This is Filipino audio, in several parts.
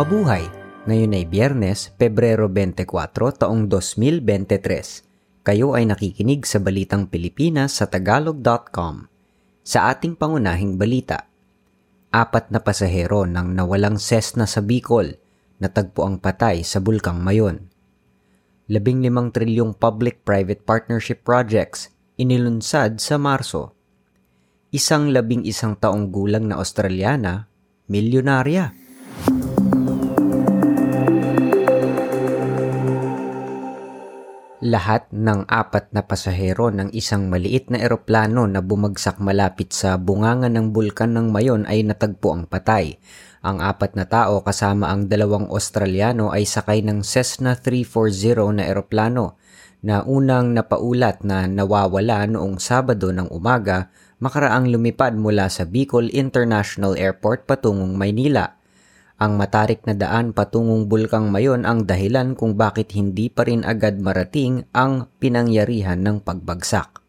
Mabuhay! Ngayon ay Biyernes, Pebrero 24, taong 2023. Kayo ay nakikinig sa Balitang Pilipinas sa Tagalog.com. Sa ating pangunahing balita, apat na pasahero ng nawalang Cessna sa Bicol, natagpo ang patay sa Bulkang Mayon. Labing limang trilyong public-private partnership projects inilunsad sa Marso. Isang labing isang taong gulang na Australiana, milyonarya. Lahat ng apat na pasahero ng isang maliit na eroplano na bumagsak malapit sa bunganga ng bulkan ng Mayon ay natagpo ang patay. Ang apat na tao kasama ang dalawang Australiano ay sakay ng Cessna 340 na eroplano na unang napaulat na nawawala noong Sabado ng umaga makaraang lumipad mula sa Bicol International Airport patungong Maynila. Ang matarik na daan patungong Bulkang Mayon ang dahilan kung bakit hindi pa rin agad marating ang pinangyarihan ng pagbagsak.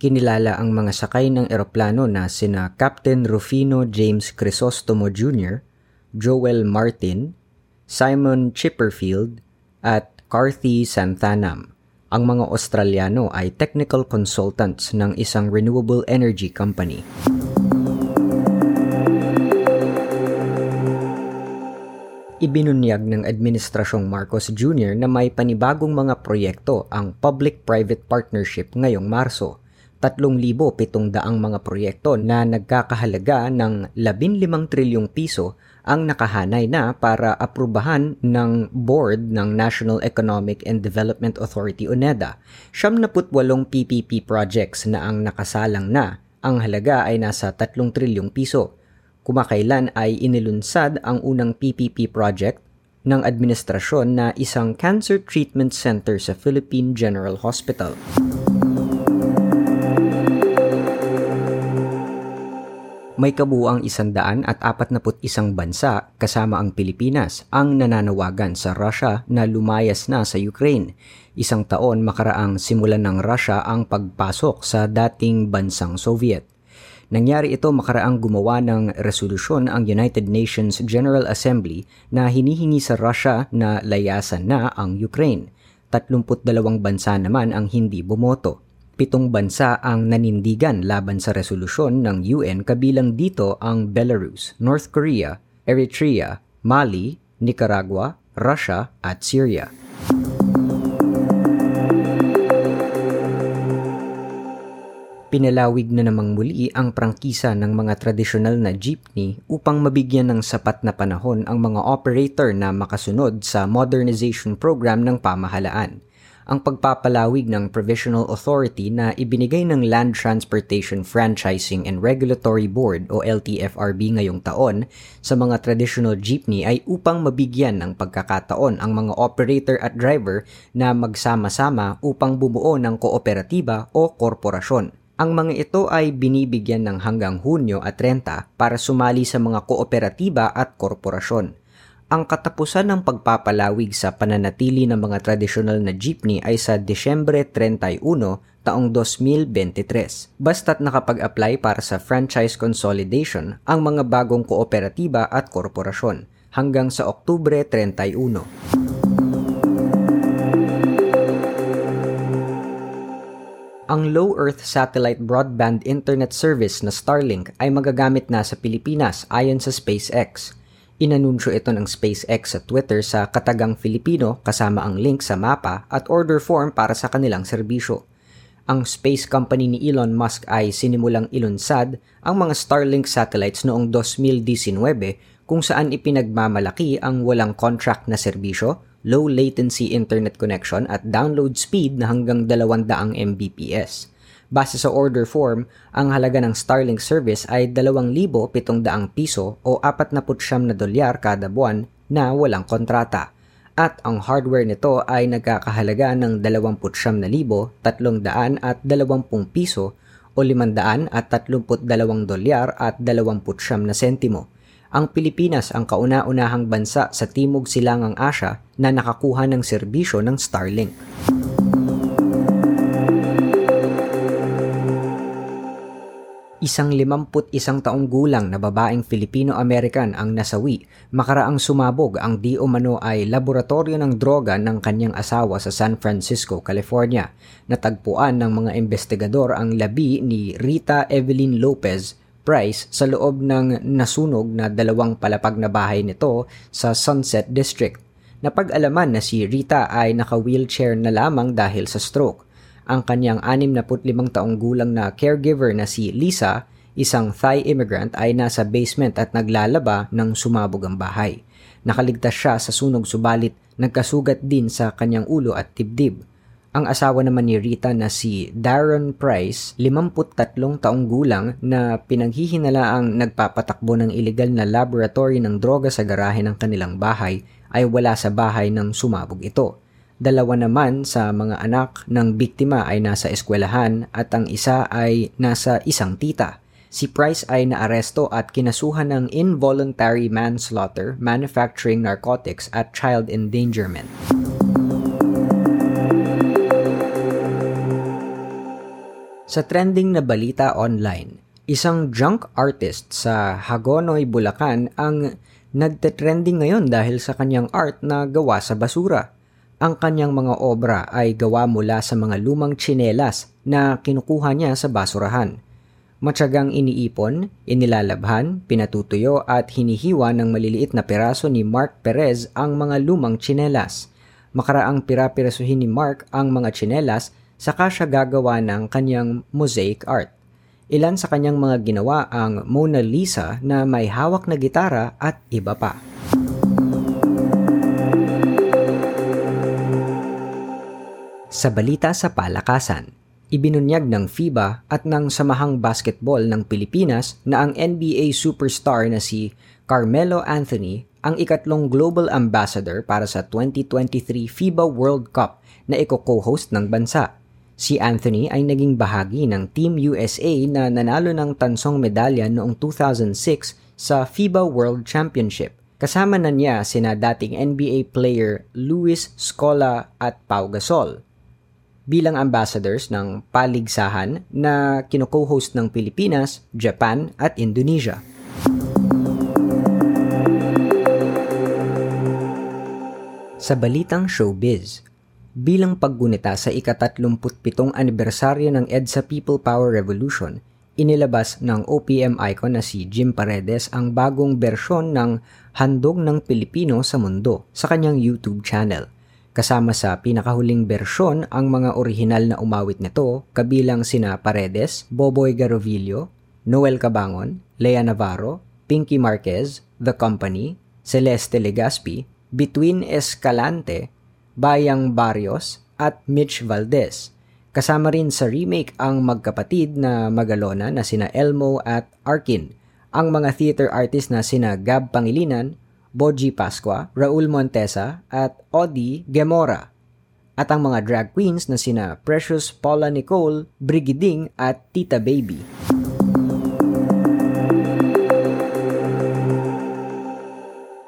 Kinilala ang mga sakay ng eroplano na sina Captain Rufino James Crisostomo Jr., Joel Martin, Simon Chipperfield, at Carthy Santhanam. Ang mga Australiano ay technical consultants ng isang renewable energy company. Ibinunyag ng Administrasyong Marcos Jr. na may panibagong mga proyekto ang Public-Private Partnership ngayong Marso. 3,700 mga proyekto na nagkakahalaga ng 15 trilyong piso ang nakahanay na para aprubahan ng board ng National Economic and Development Authority o NEDA. 78 PPP projects na ang nakasalang na. Ang halaga ay nasa 3 trilyong piso. Kumakailan ay inilunsad ang unang PPP project ng administrasyon na isang cancer treatment center sa Philippine General Hospital. May kabuang isandaan at apatnaput isang bansa kasama ang Pilipinas ang nananawagan sa Russia na lumayas na sa Ukraine. Isang taon makaraang simulan ng Russia ang pagpasok sa dating bansang Soviet. Nangyari ito makaraang gumawa ng resolusyon ang United Nations General Assembly na hinihingi sa Russia na layasan na ang Ukraine. 32 bansa naman ang hindi bumoto. Pitong bansa ang nanindigan laban sa resolusyon ng UN kabilang dito ang Belarus, North Korea, Eritrea, Mali, Nicaragua, Russia at Syria. Pinalawig na namang muli ang prangkisa ng mga tradisyonal na jeepney upang mabigyan ng sapat na panahon ang mga operator na makasunod sa modernization program ng pamahalaan. Ang pagpapalawig ng Provisional Authority na ibinigay ng Land Transportation Franchising and Regulatory Board o LTFRB ngayong taon sa mga traditional jeepney ay upang mabigyan ng pagkakataon ang mga operator at driver na magsama-sama upang bumuo ng kooperatiba o korporasyon. Ang mga ito ay binibigyan ng hanggang Hunyo at 30 para sumali sa mga kooperatiba at korporasyon. Ang katapusan ng pagpapalawig sa pananatili ng mga tradisyonal na jeepney ay sa Desyembre 31 taong 2023. Basta't nakapag-apply para sa franchise consolidation ang mga bagong kooperatiba at korporasyon hanggang sa Oktubre 31. Ang low Earth satellite broadband internet service na Starlink ay magagamit na sa Pilipinas ayon sa SpaceX. Inanunsyo ito ng SpaceX sa Twitter sa katagang Filipino kasama ang link sa mapa at order form para sa kanilang serbisyo. Ang space company ni Elon Musk ay sinimulang ilunsad ang mga Starlink satellites noong 2019 kung saan ipinagmamalaki ang walang contract na serbisyo low latency internet connection at download speed na hanggang 200 Mbps. Base sa order form, ang halaga ng Starlink service ay 2,700 piso o 49 na dolyar kada buwan na walang kontrata. At ang hardware nito ay nagkakahalaga ng 29,300 at 20 piso o 500 at 32 dolyar at 29 na sentimo ang Pilipinas ang kauna-unahang bansa sa Timog Silangang Asya na nakakuha ng serbisyo ng Starlink. Isang 51 taong gulang na babaeng Filipino-American ang nasawi makaraang sumabog ang di umano ay laboratorio ng droga ng kanyang asawa sa San Francisco, California. Natagpuan ng mga investigador ang labi ni Rita Evelyn Lopez Price sa loob ng nasunog na dalawang palapag na bahay nito sa Sunset District. Napag-alaman na si Rita ay naka-wheelchair na lamang dahil sa stroke ang kanyang 65 taong gulang na caregiver na si Lisa, isang Thai immigrant ay nasa basement at naglalaba ng sumabog ang bahay. Nakaligtas siya sa sunog subalit nagkasugat din sa kanyang ulo at dibdib. Ang asawa naman ni Rita na si Darren Price, 53 taong gulang na pinanghihinalaang nagpapatakbo ng ilegal na laboratory ng droga sa garahe ng kanilang bahay ay wala sa bahay nang sumabog ito. Dalawa naman sa mga anak ng biktima ay nasa eskwelahan at ang isa ay nasa isang tita. Si Price ay naaresto at kinasuhan ng involuntary manslaughter, manufacturing narcotics at child endangerment. Sa trending na balita online, isang junk artist sa Hagonoy, Bulacan ang nagte-trending ngayon dahil sa kanyang art na gawa sa basura. Ang kanyang mga obra ay gawa mula sa mga lumang tsinelas na kinukuha niya sa basurahan. Matyagang iniipon, inilalabhan, pinatutuyo at hinihiwa ng maliliit na piraso ni Mark Perez ang mga lumang tsinelas. Makaraang pirapirasuhin ni Mark ang mga tsinelas saka siya gagawa ng kanyang mosaic art. Ilan sa kanyang mga ginawa ang Mona Lisa na may hawak na gitara at iba pa. Sa balita sa palakasan, ibinunyag ng FIBA at ng Samahang Basketball ng Pilipinas na ang NBA superstar na si Carmelo Anthony ang ikatlong global ambassador para sa 2023 FIBA World Cup na iko-co-host ng bansa. Si Anthony ay naging bahagi ng Team USA na nanalo ng tansong medalya noong 2006 sa FIBA World Championship. Kasama na niya sina dating NBA player Luis Scola at Pau Gasol bilang ambassadors ng paligsahan na kino-co-host ng Pilipinas, Japan at Indonesia. Sa balitang showbiz, bilang paggunita sa ika-37 anibersaryo ng EDSA People Power Revolution, inilabas ng OPM icon na si Jim Paredes ang bagong bersyon ng Handog ng Pilipino sa Mundo sa kanyang YouTube channel – Kasama sa pinakahuling bersyon ang mga orihinal na umawit nito kabilang sina Paredes, Boboy Garovillo, Noel Cabangon, Lea Navarro, Pinky Marquez, The Company, Celeste Legaspi, Between Escalante, Bayang Barrios at Mitch Valdez. Kasama rin sa remake ang magkapatid na Magalona na sina Elmo at Arkin, ang mga theater artist na sina Gab Pangilinan, Boji Pasqua, Raul Montesa at Odi Gemora. At ang mga drag queens na sina Precious Paula Nicole, Brigiding at Tita Baby.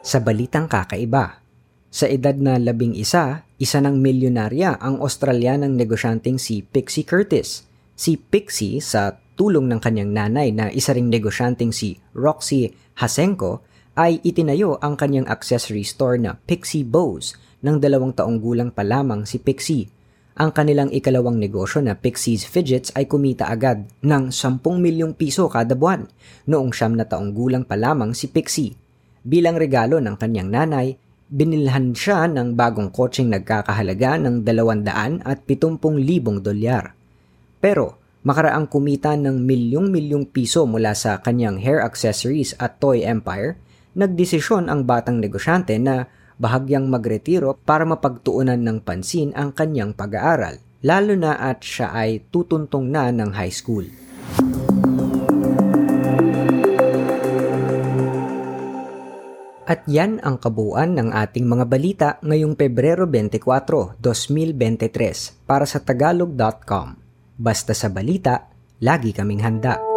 Sa balitang kakaiba, sa edad na labing isa, isa ng milyonarya ang Australianang negosyanteng si Pixie Curtis. Si Pixie, sa tulong ng kanyang nanay na isa ring negosyanteng si Roxy Hasenko, ay itinayo ang kanyang accessory store na Pixie Bows ng dalawang taong gulang pa lamang si Pixie. Ang kanilang ikalawang negosyo na Pixie's Fidgets ay kumita agad ng 10 milyong piso kada buwan noong siyam na taong gulang pa lamang si Pixie. Bilang regalo ng kanyang nanay, binilhan siya ng bagong kotseng nagkakahalaga ng 270,000 dolyar. Pero makaraang kumita ng milyong-milyong piso mula sa kanyang hair accessories at toy empire, nagdesisyon ang batang negosyante na bahagyang magretiro para mapagtuunan ng pansin ang kanyang pag-aaral, lalo na at siya ay tutuntong na ng high school. At yan ang kabuuan ng ating mga balita ngayong Pebrero 24, 2023 para sa tagalog.com. Basta sa balita, lagi kaming handa.